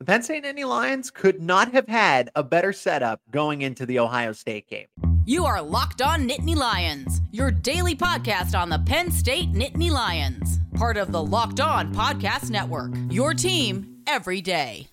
The Penn State Nittany Lions could not have had a better setup going into the Ohio State game. You are Locked On Nittany Lions, your daily podcast on the Penn State Nittany Lions, part of the Locked On Podcast Network. Your team every day.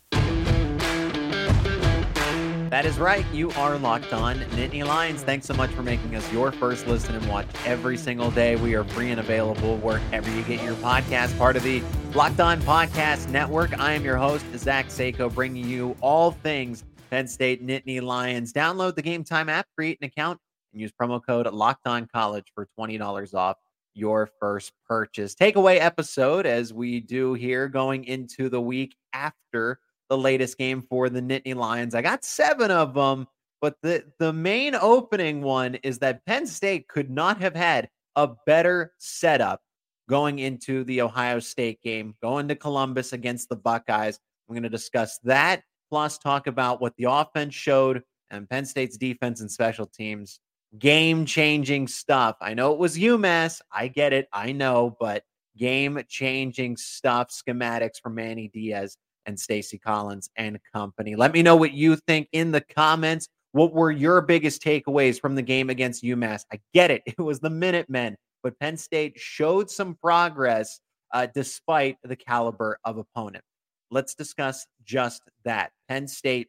That is right. You are locked on Nittany Lions. Thanks so much for making us your first listen and watch every single day. We are free and available wherever you get your podcast, part of the Locked On Podcast Network. I am your host, Zach Seyko, bringing you all things Penn State Nittany Lions. Download the Game Time app, create an account, and use promo code Locked On College for $20 off your first purchase. Takeaway episode, as we do here going into the week after the latest game for the Nittany Lions. I got seven of them, but the, the main opening one is that Penn State could not have had a better setup going into the Ohio State game, going to Columbus against the Buckeyes. I'm going to discuss that, plus talk about what the offense showed and Penn State's defense and special teams. Game changing stuff. I know it was UMass. I get it. I know, but game changing stuff, schematics from Manny Diaz and Stacy Collins and company. Let me know what you think in the comments. What were your biggest takeaways from the game against UMass? I get it. It was the Minutemen, but Penn State showed some progress uh, despite the caliber of opponent. Let's discuss just that. Penn State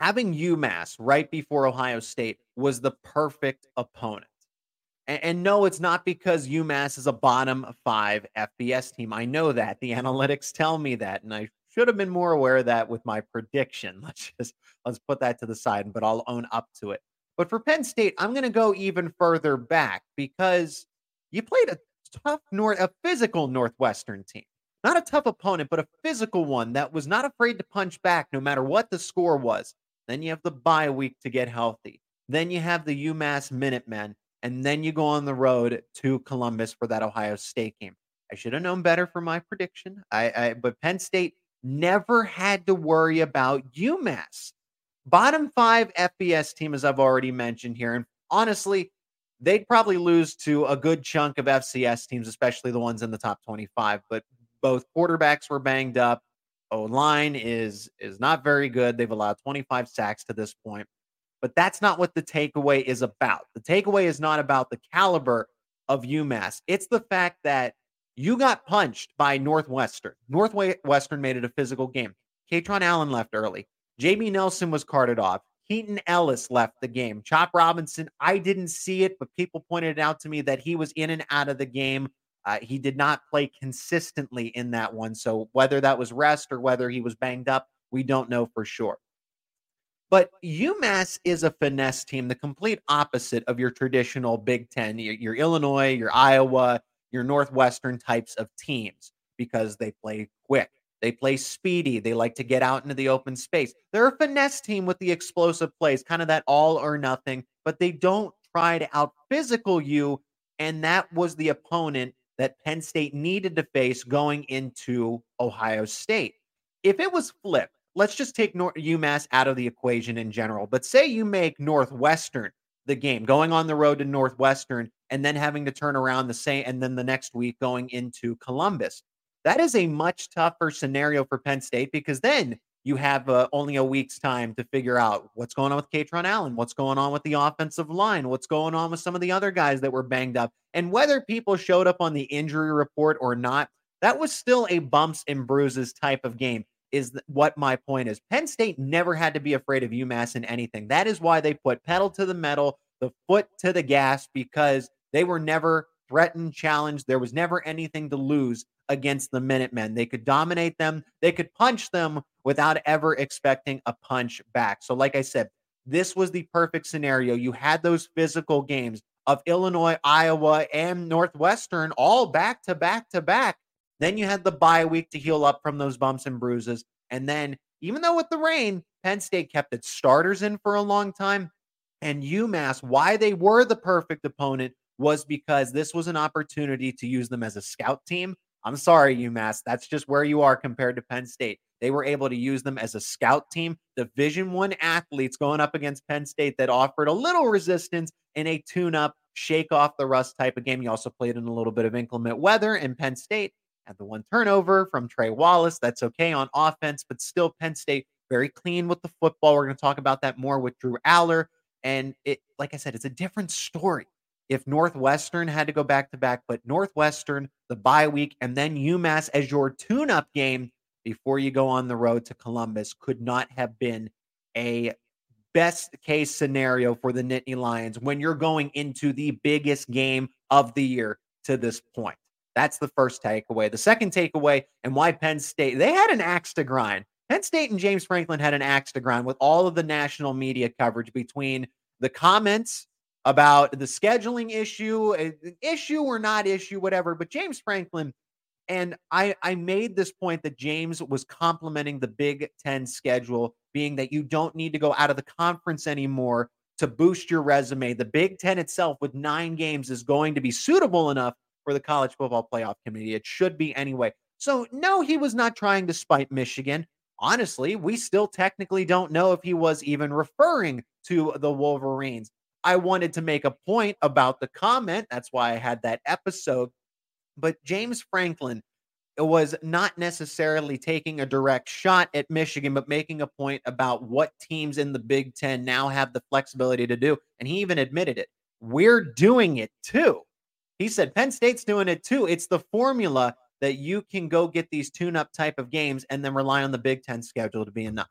having UMass right before Ohio State was the perfect opponent. And, and, no, it's not because UMass is a bottom five FBS team. I know that. The analytics tell me that. And I should have been more aware of that with my prediction. Let's just let's put that to the side, but I'll own up to it. But for Penn State, I'm going to go even further back because you played a tough North, a physical Northwestern team. Not a tough opponent, but a physical one that was not afraid to punch back no matter what the score was. Then you have the bye week to get healthy. Then you have the UMass Minutemen and then you go on the road to Columbus for that Ohio State game. I should have known better for my prediction. I, I but Penn State never had to worry about UMass. Bottom five FBS team, as I've already mentioned here, and honestly, they'd probably lose to a good chunk of FCS teams, especially the ones in the top 25. But both quarterbacks were banged up. O line is is not very good. They've allowed 25 sacks to this point. But that's not what the takeaway is about. The takeaway is not about the caliber of UMass. It's the fact that you got punched by Northwestern. Northwestern made it a physical game. Kaytron Allen left early. Jamie Nelson was carted off. Keaton Ellis left the game. Chop Robinson, I didn't see it, but people pointed out to me that he was in and out of the game. Uh, he did not play consistently in that one. So whether that was rest or whether he was banged up, we don't know for sure. But UMass is a finesse team, the complete opposite of your traditional Big Ten, your, your, Illinois, your Iowa, your Northwestern types of teams, because they play quick. They play speedy. They like to get out into the open space. They're a finesse team with the explosive plays, kind of that all or nothing, but they don't try to out physical you. And that was the opponent that Penn State needed to face going into Ohio State. If it was flipped, let's just take North, UMass out of the equation in general. But say you make Northwestern the game, going on the road to Northwestern, and then having to turn around the same, and then the next week going into Columbus. That is a much tougher scenario for Penn State because then you have uh, only a week's time to figure out what's going on with Kaytron Allen, what's going on with the offensive line, what's going on with some of the other guys that were banged up, and whether people showed up on the injury report or not. That was still a bumps and bruises type of game is what my point is. Penn State never had to be afraid of UMass in anything. That is why they put pedal to the metal, the foot to the gas, because they were never threatened, challenged. There was never anything to lose against the Minutemen. They could dominate them, they could punch them without ever expecting a punch back. So, like I said, this was the perfect scenario. You had those physical games of Illinois, Iowa, and Northwestern all back to back to back then you had the bye week to heal up from those bumps and bruises. And then, even though with the rain, Penn State kept its starters in for a long time. And UMass, why they were the perfect opponent was because this was an opportunity to use them as a scout team. I'm sorry, UMass. That's just where you are compared to Penn State. They were able to use them as a scout team, Division One athletes going up against Penn State that offered a little resistance in a tune-up, shake off the rust type of game. You also played in a little bit of inclement weather in Penn State, Had the one turnover from Trey Wallace. That's okay on offense, but still Penn State very clean with the football. We're going to talk about that more with Drew Allar. And it, like I said, it's a different story. If Northwestern had to go back to back, but Northwestern, the bye week, and then UMass as your tune up game before you go on the road to Columbus could not have been a best case scenario for the Nittany Lions when you're going into the biggest game of the year to this point. That's the first takeaway. The second takeaway, and why Penn State, they had an axe to grind. Penn State and James Franklin had an axe to grind with all of the national media coverage between the comments about the scheduling issue, eh, issue or not issue, whatever. But James Franklin, and I, I made this point that James was complimenting the Big Ten schedule, being that you don't need to go out of the conference anymore to boost your resume. The Big Ten itself, with nine games, is going to be suitable enough for the college football playoff committee. It should be anyway. So, no, he was not trying to spite Michigan. Honestly, we still technically don't know if he was even referring to the Wolverines. I wanted to make a point about the comment. That's why I had that episode. But James Franklin was not necessarily taking a direct shot at Michigan, but making a point about what teams in the Big Ten now have the flexibility to do. And he even admitted it. We're doing it too. He said Penn State's doing it too. It's the formula that you can go get these tune up type of games and then rely on the Big Ten schedule to be enough.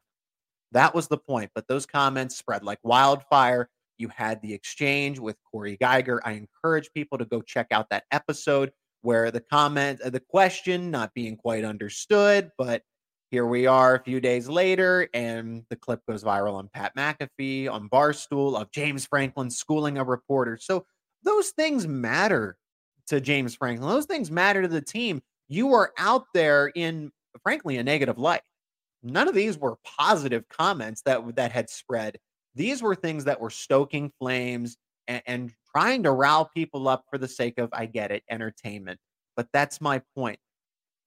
That was the point. But those comments spread like wildfire. You had the exchange with Corey Geiger. I encourage people to go check out that episode where the comment, uh, the question not being quite understood, but here we are a few days later, and the clip goes viral on Pat McAfee on Barstool of James Franklin schooling a reporter. So those things matter to James Franklin. Those things matter to the team. You are out there in, frankly, a negative light. None of these were positive comments that that had spread. These were things that were stoking flames and, and trying to rile people up for the sake of, I get it, entertainment. But that's my point.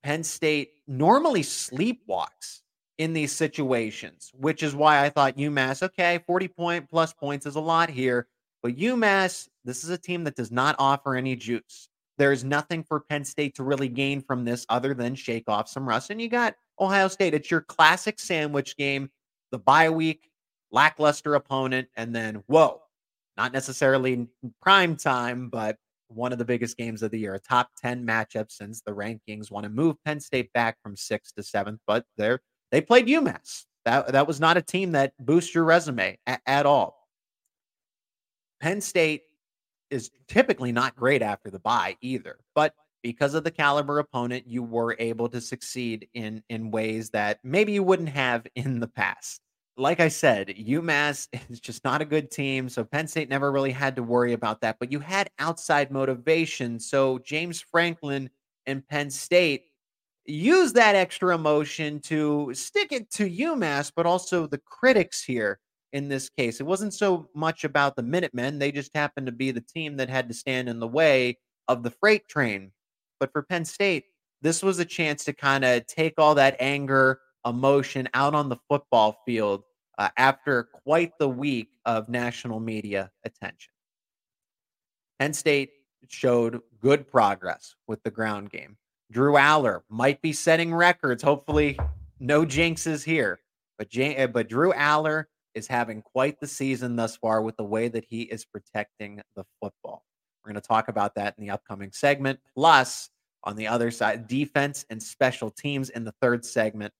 Penn State normally sleepwalks in these situations, which is why I thought UMass, okay, 40 point plus points is a lot here. But UMass, this is a team that does not offer any juice. There's nothing for Penn State to really gain from this other than shake off some rust. And you got Ohio State. It's your classic sandwich game, the bye week, lackluster opponent, and then, whoa, not necessarily prime time, but one of the biggest games of the year, a top 10 matchup since the rankings want to move Penn State back from sixth to seventh, but they're they played UMass. That that was not a team that boosts your resume a, at all. Penn State is typically not great after the bye either, but because of the caliber opponent, you were able to succeed in in ways that maybe you wouldn't have in the past like I said, UMass is just not a good team. So Penn State never really had to worry about that. But you had outside motivation. So James Franklin and Penn State use that extra emotion to stick it to UMass, but also the critics here in this case. It wasn't so much about the Minutemen. They just happened to be the team that had to stand in the way of the freight train. But for Penn State, this was a chance to kind of take all that anger emotion out on the football field uh, after quite the week of national media attention. Penn State showed good progress with the ground game. Drew Allar might be setting records. Hopefully, no jinxes here. But uh, but Drew Allar is having quite the season thus far with the way that he is protecting the football. We're going to talk about that in the upcoming segment. Plus, on the other side, defense and special teams in the third segment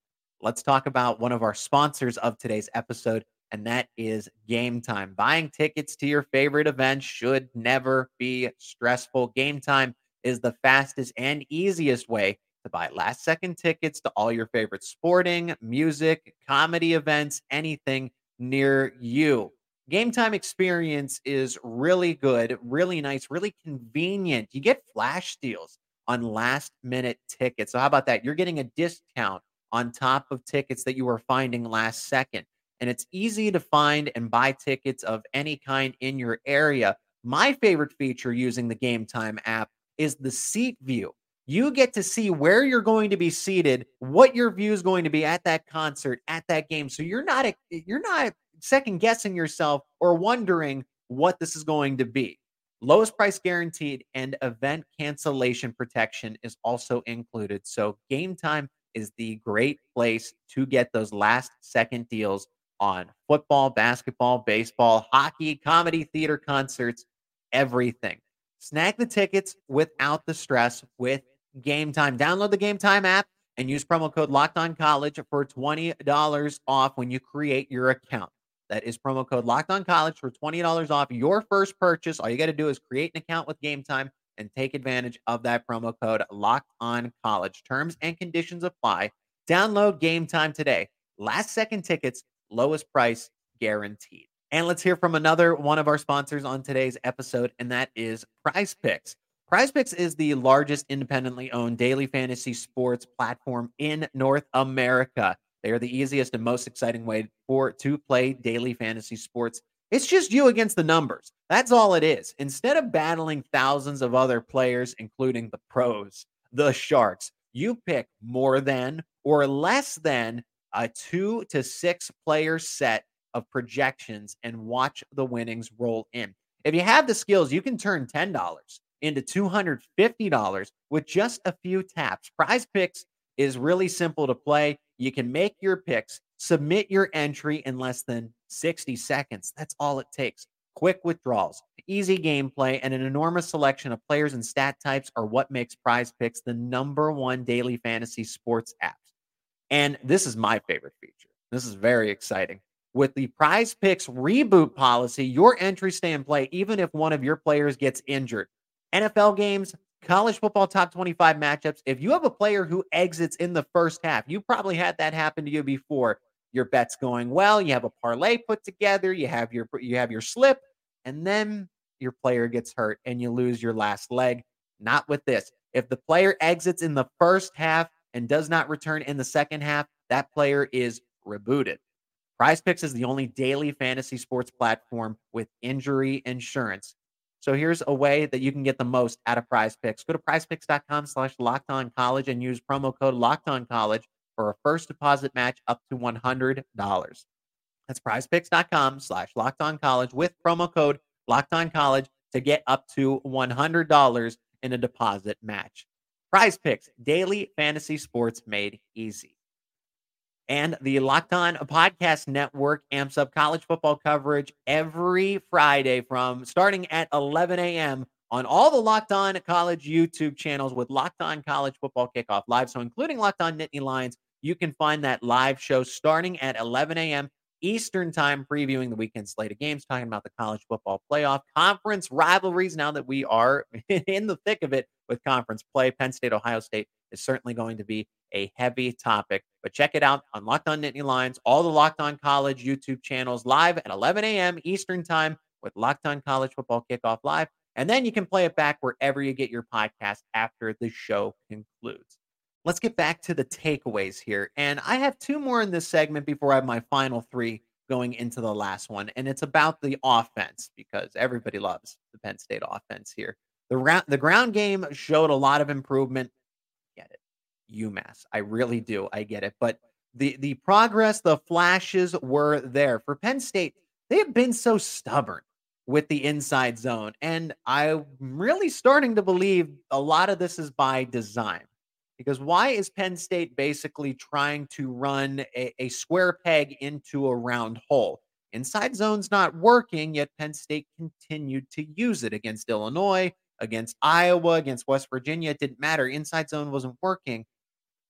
let's talk about one of our sponsors of today's episode, and that is Game Time. Buying tickets to your favorite events should never be stressful. Game Time is the fastest and easiest way to buy last second tickets to all your favorite sporting, music, comedy events, anything near you. Game time experience is really good, really nice, really convenient. You get flash deals on last minute tickets. So, how about that? You're getting a discount on top of tickets that you were finding last second. And it's easy to find and buy tickets of any kind in your area. My favorite feature using the Game Time app is the seat view. You get to see where you're going to be seated, what your view is going to be at that concert, at that game. So you're not eh, you're not second guessing yourself or wondering what this is going to be. Lowest price guaranteed and event cancellation protection is also included. So, game time is the great place to get those last second deals on football, basketball, baseball, hockey, comedy, theater, concerts, everything. Snag the tickets without the stress with Game Time. Download the Game Time app and use promo code Locked On College for $20 off when you create your account. That is promo code Locked On College for $20 off your first purchase. All you got to do is create an account with Game Time and take advantage of that promo code Locked On College. Terms and conditions apply. Download Game Time today. Last second tickets, lowest price guaranteed. And let's hear from another one of our sponsors on today's episode, and that is Prize Picks. Prize Picks is the largest independently owned daily fantasy sports platform in North America. They are the easiest and most exciting way for to play daily fantasy sports. It's just you against the numbers. That's all it is. Instead of battling thousands of other players, including the pros, the sharks, you pick more than or less than a two to six player set of projections and watch the winnings roll in. If you have the skills, you can turn $10 into $250 with just a few taps. Prize Picks is really simple to play. You can make your picks, submit your entry in less than 60 seconds. That's all it takes. Quick withdrawals, easy gameplay, and an enormous selection of players and stat types are what makes Prize Picks the number one daily fantasy sports app. And this is my favorite feature. This is very exciting. With the prize picks reboot policy, your entries stay in play even if one of your players gets injured. NFL games, college football top 25 matchups. If you have a player who exits in the first half, you probably had that happen to you before. Your bet's going well, you have a parlay put together, you have your you have your slip, and then your player gets hurt and you lose your last leg. Not with this. If the player exits in the first half and does not return in the second half, that player is rebooted. Prize Picks is the only daily fantasy sports platform with injury insurance. So here's a way that you can get the most out of prize picks. Go to prizepicks.com slash locked on college and use promo code locked on college for a first deposit match up to $100. That's prizepicks.com slash locked on college with promo code locked on college to get up to $100 in a deposit match. Prize picks, daily fantasy sports made easy and the Locked On Podcast Network amps up college football coverage every Friday from starting at 11 a.m. on all the Locked On College YouTube channels with Locked On College Football Kickoff Live. So, including Locked On Nittany Lions, you can find that live show starting at 11 a.m. Eastern Time, previewing the weekend slate of games, talking about the college football playoff conference rivalries. Now that we are in the thick of it with conference play, Penn State, Ohio State is certainly going to be a heavy topic. But check it out on Locked On Nittany Lions, all the Locked On College YouTube channels live at 11 a.m. Eastern Time with Locked On College Football Kickoff Live. And then you can play it back wherever you get your podcast after the show concludes. Let's get back to the takeaways here. And I have two more in this segment before I have my final three going into the last one. And it's about the offense because everybody loves the Penn State offense here. The, round, the ground game showed a lot of improvement. UMass. I really do. I get it. But the the progress, the flashes were there. For Penn State, they have been so stubborn with the inside zone. And I'm really starting to believe a lot of this is by design. Because why is Penn State basically trying to run a, a square peg into a round hole? Inside zone's not working, yet Penn State continued to use it against Illinois, against Iowa, against West Virginia. It didn't matter. Inside zone wasn't working.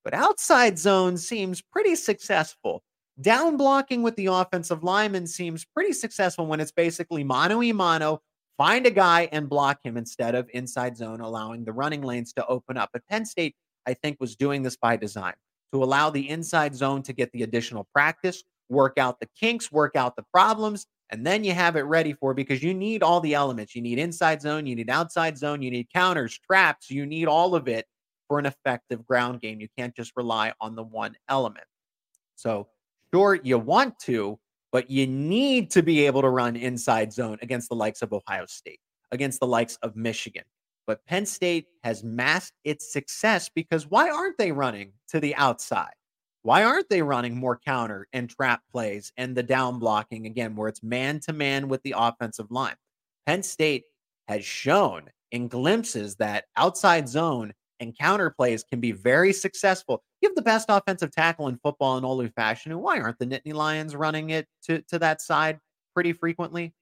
But outside zone seems pretty successful. Down blocking with the offensive lineman seems pretty successful when it's basically mano a mano, find a guy and block him instead of inside zone, allowing the running lanes to open up. But Penn State, I think, was doing this by design to allow the inside zone to get the additional practice, work out the kinks, work out the problems, and then you have it ready for because you need all the elements. You need inside zone, you need outside zone, you need counters, traps, you need all of it for an effective ground game. You can't just rely on the one element. So, sure, you want to, but you need to be able to run inside zone against the likes of Ohio State, against the likes of Michigan. But Penn State has masked its success because why aren't they running to the outside? Why aren't they running more counter and trap plays and the down blocking again, where it's man to man with the offensive line? Penn State has shown in glimpses that outside zone and counter plays can be very successful. You have the best offensive tackle in football in Olu Fashanu. And why aren't the Nittany Lions running it to, to that side pretty frequently?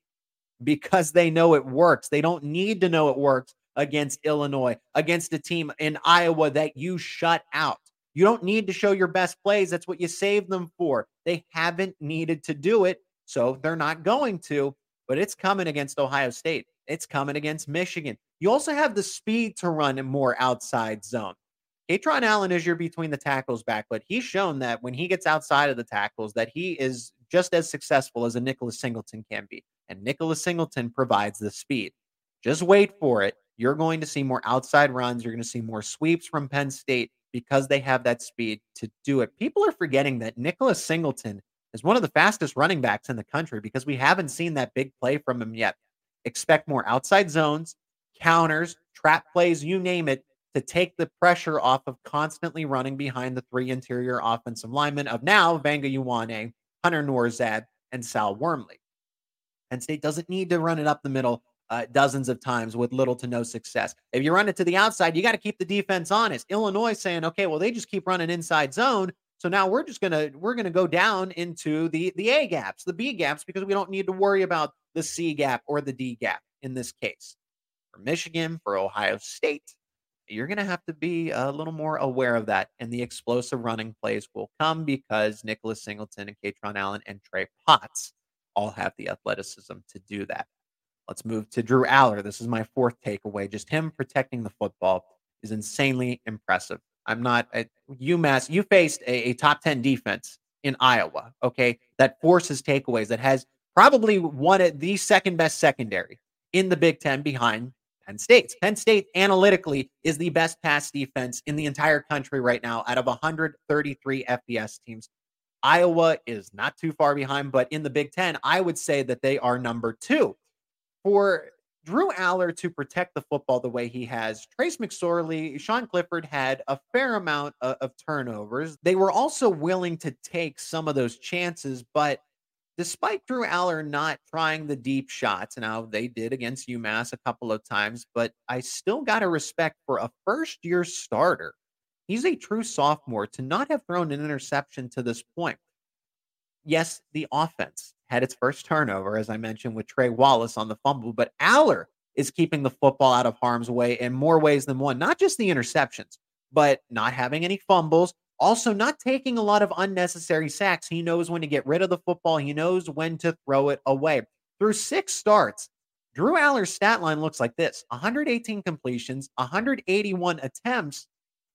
Because they know it works. They don't need to know it works against Illinois, against a team in Iowa that you shut out. You don't need to show your best plays. That's what you save them for. They haven't needed to do it, so they're not going to, but it's coming against Ohio State. It's coming against Michigan. You also have the speed to run more outside zone. Kaytron Allen is your between the tackles back, but he's shown that when he gets outside of the tackles, that he is just as successful as a Nicholas Singleton can be. And Nicholas Singleton provides the speed. Just wait for it. You're going to see more outside runs. You're going to see more sweeps from Penn State because they have that speed to do it. People are forgetting that Nicholas Singleton is one of the fastest running backs in the country because we haven't seen that big play from him yet. Expect more outside zones, counters, trap plays, you name it, to take the pressure off of constantly running behind the three interior offensive linemen of now Vega Ioane, Hunter Nourzad, and Sal Wormley. Penn State doesn't need to run it up the middle uh, dozens of times with little to no success. If you run it to the outside, you got to keep the defense honest. Illinois saying, okay, well, they just keep running inside zone. So now we're just gonna we're gonna go down into the the A gaps, the B gaps, because we don't need to worry about the C gap or the D gap in this case. For Michigan, for Ohio State, you're to have to be a little more aware of that. And the explosive running plays will come because Nicholas Singleton and Kaytron Allen and Trey Potts all have the athleticism to do that. Let's move to Drew Allar. This is my fourth takeaway. Just him protecting the football is insanely impressive. I'm not at UMass. You faced a, a top 10 defense in Iowa, okay, that forces takeaways, that has probably one of the second best secondary in the Big Ten behind Penn State. Penn State analytically is the best pass defense in the entire country right now out of 133 FBS teams. Iowa is not too far behind, but in the Big Ten, I would say that they are number two. For Drew Allar to protect the football the way he has, Trace McSorley, Sean Clifford had a fair amount of, of turnovers. They were also willing to take some of those chances, but despite Drew Allar not trying the deep shots, now they did against UMass a couple of times, but I still got a respect for a first year starter. He's a true sophomore to not have thrown an interception to this point. Yes, the offense had its first turnover, as I mentioned, with Trey Wallace on the fumble, but Allar is keeping the football out of harm's way in more ways than one, not just the interceptions, but not having any fumbles, also, not taking a lot of unnecessary sacks. He knows when to get rid of the football, he knows when to throw it away. Through six starts, Drew Allar's stat line looks like this 118 completions, 181 attempts,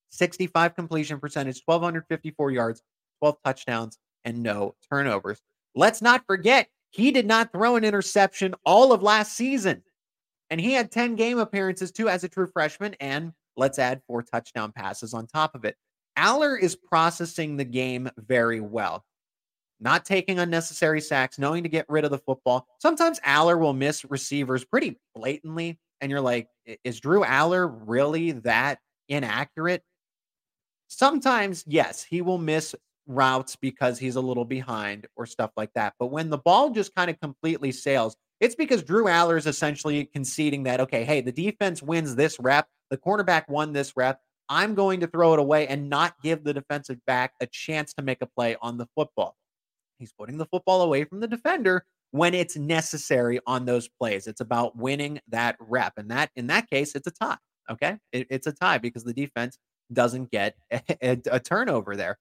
65 completion percentage, 1,254 yards, 12 touchdowns, and no turnovers. Let's not forget, he did not throw an interception all of last season. And he had 10 game appearances too as a true freshman. And let's add four touchdown passes on top of it. Allar is processing the game very well, not taking unnecessary sacks, knowing to get rid of the football. Sometimes Allar will miss receivers pretty blatantly, and you're like, is Drew Allar really that inaccurate? Sometimes, yes, he will miss routes because he's a little behind or stuff like that. But when the ball just kind of completely sails, it's because Drew Allar is essentially conceding that, okay, hey, the defense wins this rep, the cornerback won this rep. I'm going to throw it away and not give the defensive back a chance to make a play on the football. He's putting the football away from the defender when it's necessary on those plays. It's about winning that rep. And that in that case, it's a tie. Okay. It, it's a tie because the defense doesn't get a, a, a turnover there.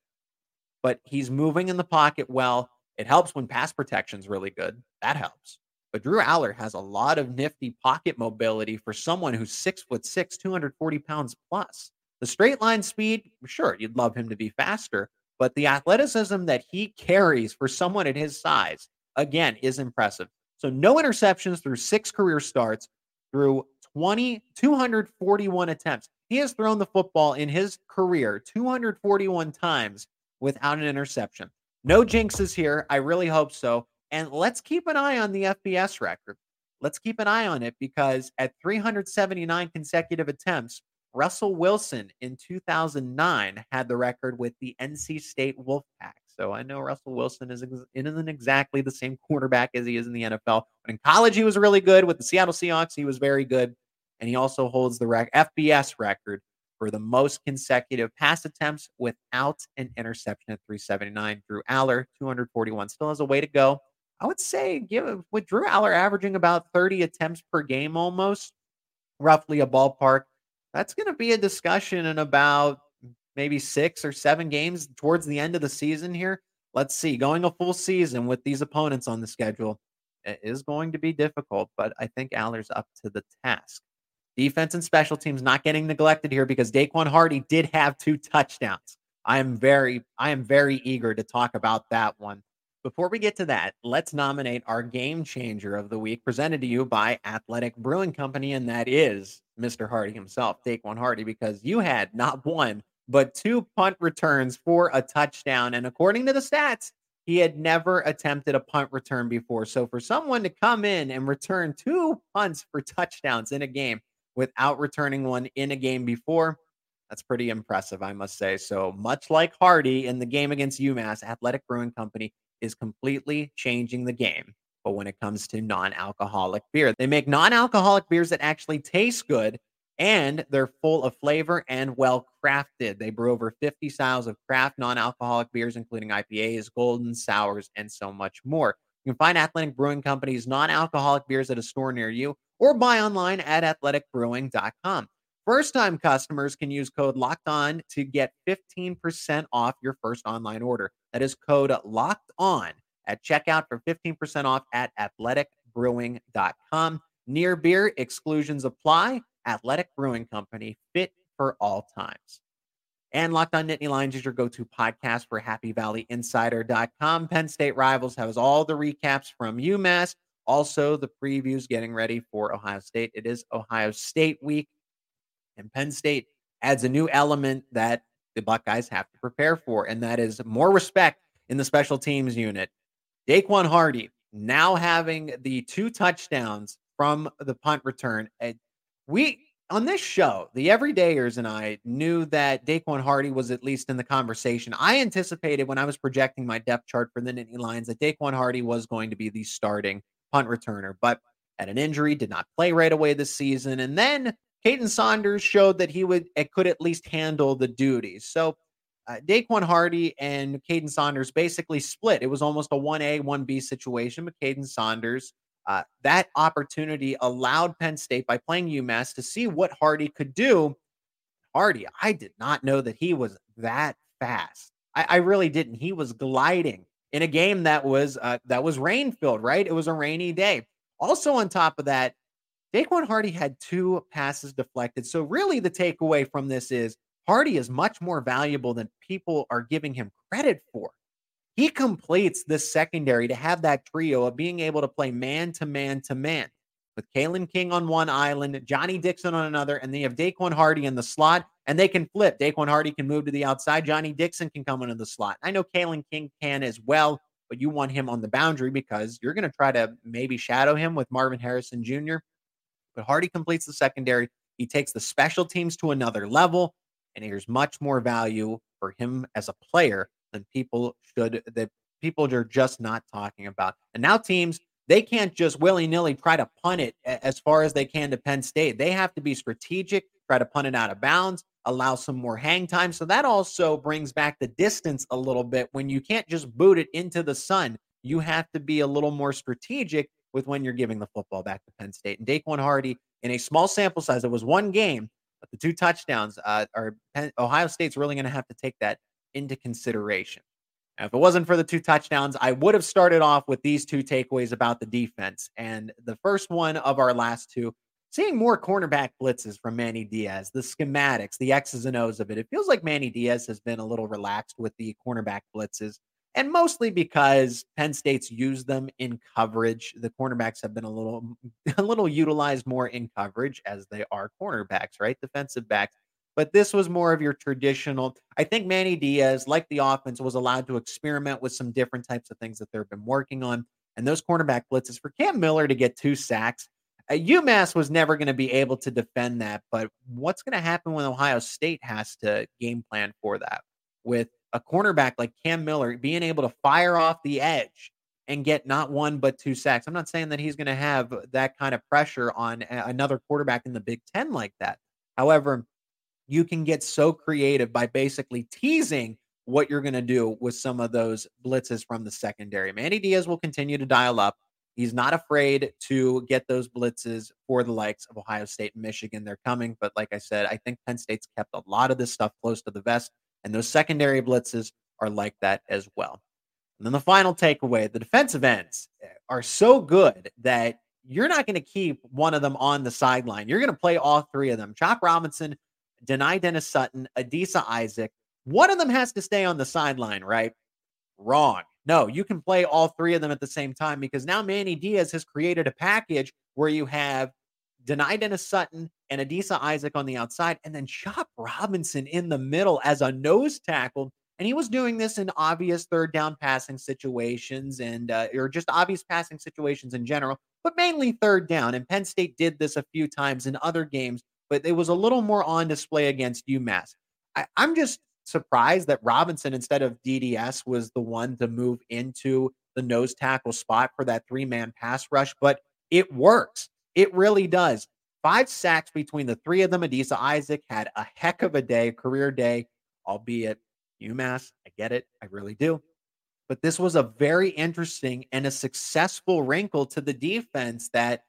But he's moving in the pocket well. It helps when pass protection's really good. That helps. But Drew Allar has a lot of nifty pocket mobility for someone who's six foot six, 240 pounds plus. The straight line speed, sure, you'd love him to be faster, but the athleticism that he carries for someone at his size, again, is impressive. So no interceptions through six career starts, through 20, 241 attempts. He has thrown the football in his career 241 times without an interception. No jinxes here. I really hope so. And let's keep an eye on the FBS record. Let's keep an eye on it because at 379 consecutive attempts, Russell Wilson in 2009 had the record with the NC State Wolfpacks. So I know Russell Wilson is isn't exactly the same quarterback as he is in the NFL. But in college, he was really good with the Seattle Seahawks. He was very good, and he also holds the rec- FBS record for the most consecutive pass attempts without an interception at 379. Drew Allar, 241, still has a way to go. I would say give with Drew Allar averaging about 30 attempts per game almost, roughly a ballpark. That's going to be a discussion in about maybe six or seven games towards the end of the season here. Let's see. Going a full season with these opponents on the schedule is going to be difficult, but I think Allar's up to the task. Defense and special teams not getting neglected here because Daequan Hardy did have two touchdowns. I am very, I am very eager to talk about that one. Before we get to that, let's nominate our game changer of the week, presented to you by Athletic Brewing Company, and that is Mr. Hardy himself, Daequan Hardy, because you had not one but two punt returns for a touchdown, and according to the stats, he had never attempted a punt return before. So for someone to come in and return two punts for touchdowns in a game without returning one in a game before. That's pretty impressive, I must say. So, much like Hardy in the game against UMass, Athletic Brewing Company is completely changing the game. But when it comes to non alcoholic beer, they make non alcoholic beers that actually taste good and they're full of flavor and well crafted. They brew over 50 styles of craft non alcoholic beers, including IPAs, golden, sours, and so much more. You can find Athletic Brewing Company's non alcoholic beers at a store near you or buy online at athleticbrewing.com. First time customers can use code locked on to get 15% off your first online order. That is code locked on at checkout for 15% off at athleticbrewing.com. Near beer exclusions apply. Athletic Brewing Company, fit for all times. And Locked on Nittany Lions is your go to podcast for HappyValleyInsider.com. Penn State Rivals has all the recaps from UMass also, the previews getting ready for Ohio State. It is Ohio State week, and Penn State adds a new element that the Buckeyes have to prepare for, and that is more respect in the special teams unit. Daequan Hardy now having the two touchdowns from the punt return. And We on this show, the everydayers and I knew that Daequan Hardy was at least in the conversation. I anticipated when I was projecting my depth chart for the Nittany Lions that Daequan Hardy was going to be the starting punt returner, but had an injury, did not play right away this season. And then Kaden Saunders showed that he would it could at least handle the duties. So uh, Daequan Hardy and Kaden Saunders basically split. It was almost a 1A, 1B situation, but Kaden Saunders, uh, that opportunity allowed Penn State by playing UMass to see what Hardy could do. Hardy, I did not know that he was that fast. I, I really didn't. He was gliding in a game that was uh, that was rain filled, right? It was a rainy day. Also, on top of that, Daequan Hardy had two passes deflected. So, really, the takeaway from this is Hardy is much more valuable than people are giving him credit for. He completes this secondary to have that trio of being able to play man to man to man with Kalen King on one island, Johnny Dixon on another, and they have Daequan Hardy in the slot, and they can flip. Daequan Hardy can move to the outside. Johnny Dixon can come into the slot. I know Kalen King can as well, but you want him on the boundary because you're going to try to maybe shadow him with Marvin Harrison Jr. But Hardy completes the secondary. He takes the special teams to another level, and there's much more value for him as a player than people should that people are just not talking about. And now teams they can't just willy nilly try to punt it as far as they can to Penn State. They have to be strategic, try to punt it out of bounds, allow some more hang time. So that also brings back the distance a little bit. When you can't just boot it into the sun, you have to be a little more strategic with when you're giving the football back to Penn State. And Daequan Hardy, in a small sample size, it was one game, but the two touchdowns uh, are Ohio State's really going to have to take that into consideration. Now, if it wasn't for the two touchdowns, I would have started off with these two takeaways about the defense. And the first one of our last two, seeing more cornerback blitzes from Manny Diaz, the schematics, the X's and O's of it. It feels like Manny Diaz has been a little relaxed with the cornerback blitzes, and mostly because Penn State's used them in coverage. The cornerbacks have been a little, a little utilized more in coverage as they are cornerbacks, right? Defensive backs but this was more of your traditional. I think Manny Diaz, like the offense, was allowed to experiment with some different types of things that they've been working on. And those cornerback blitzes for Cam Miller to get two sacks. Uh, UMass was never going to be able to defend that. But what's going to happen when Ohio State has to game plan for that with a cornerback like Cam Miller being able to fire off the edge and get not one but two sacks. I'm not saying that he's going to have that kind of pressure on another quarterback in the Big 10 like that. However, you can get so creative by basically teasing what you're going to do with some of those blitzes from the secondary. Manny Diaz will continue to dial up. He's not afraid to get those blitzes for the likes of Ohio State and Michigan. They're coming. But like I said, I think Penn State's kept a lot of this stuff close to the vest, and those secondary blitzes are like that as well. And then the final takeaway the defensive ends eh, are so good that you're not going to keep one of them on the sideline. You're going to play all three of them. Chop Robinson, Dani Dennis Sutton, Adisa Isaac. One of them has to stay on the sideline, right? Wrong. No, you can play all three of them at the same time because now Manny Diaz has created a package where you have Dani Dennis Sutton and Adisa Isaac on the outside, and then Chop Robinson in the middle as a nose tackle. And he was doing this in obvious third down passing situations and uh, or just obvious passing situations in general, but mainly third down. And Penn State did this a few times in other games, but it was a little more on display against UMass. I, I'm just surprised that Robinson instead of DDS was the one to move into the nose tackle spot for that three man pass rush, but it works. It really does. Five sacks between the three of them. Adisa Isaac had a heck of a day, career day, albeit UMass. I get it. I really do. But this was a very interesting and a successful wrinkle to the defense that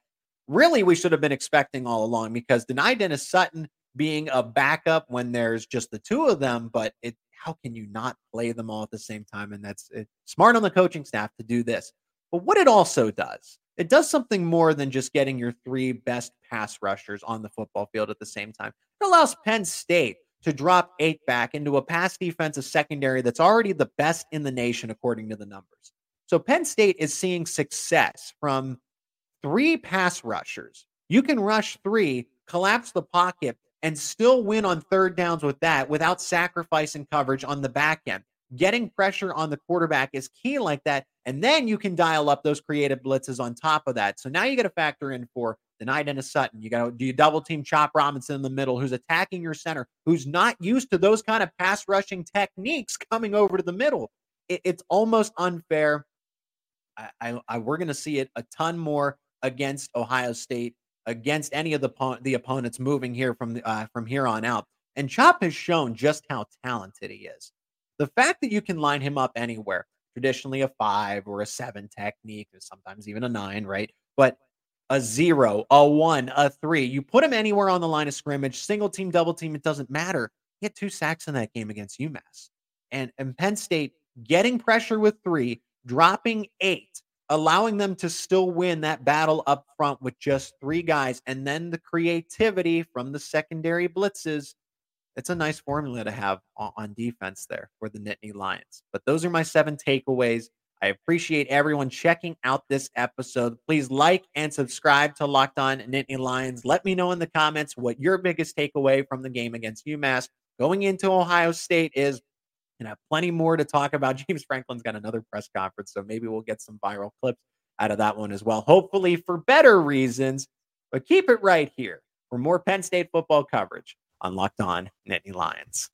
really we should have been expecting all along because Dani Dennis Sutton being a backup when there's just the two of them, but it how can you not play them all at the same time? And that's smart on the coaching staff to do this. But what it also does, it does something more than just getting your three best pass rushers on the football field at the same time. It allows Penn State to drop eight back into a pass defensive secondary that's already the best in the nation, according to the numbers. So Penn State is seeing success from three pass rushers. You can rush three, collapse the pocket, and still win on third downs with that without sacrificing coverage on the back end. Getting pressure on the quarterback is key like that. And then you can dial up those creative blitzes on top of that. So now you got to factor in for Dani Dennis Sutton. You got to do you double team Chop Robinson in the middle, who's attacking your center, who's not used to those kind of pass rushing techniques coming over to the middle. It, it's almost unfair. I, I, I we're going to see it a ton more against Ohio State against any of the the opponents moving here from uh, from here on out. And Chop has shown just how talented he is. The fact that you can line him up anywhere, traditionally a five or a seven technique, or sometimes even a nine, right? But a zero, a one, a three, you put him anywhere on the line of scrimmage, single team, double team, it doesn't matter. He had two sacks in that game against UMass. And, and Penn State getting pressure with three, dropping eight, allowing them to still win that battle up front with just three guys and then the creativity from the secondary blitzes it's a nice formula to have on, defense there for the Nittany Lions. But those are my seven takeaways. I appreciate everyone checking out this episode. Please like and subscribe to Locked On Nittany Lions. Let me know in the comments what your biggest takeaway from the game against UMass going into Ohio State is and have plenty more to talk about. James Franklin's got another press conference, so maybe we'll get some viral clips out of that one as well. Hopefully for better reasons, but keep it right here for more Penn State football coverage on Locked On Nittany Lions.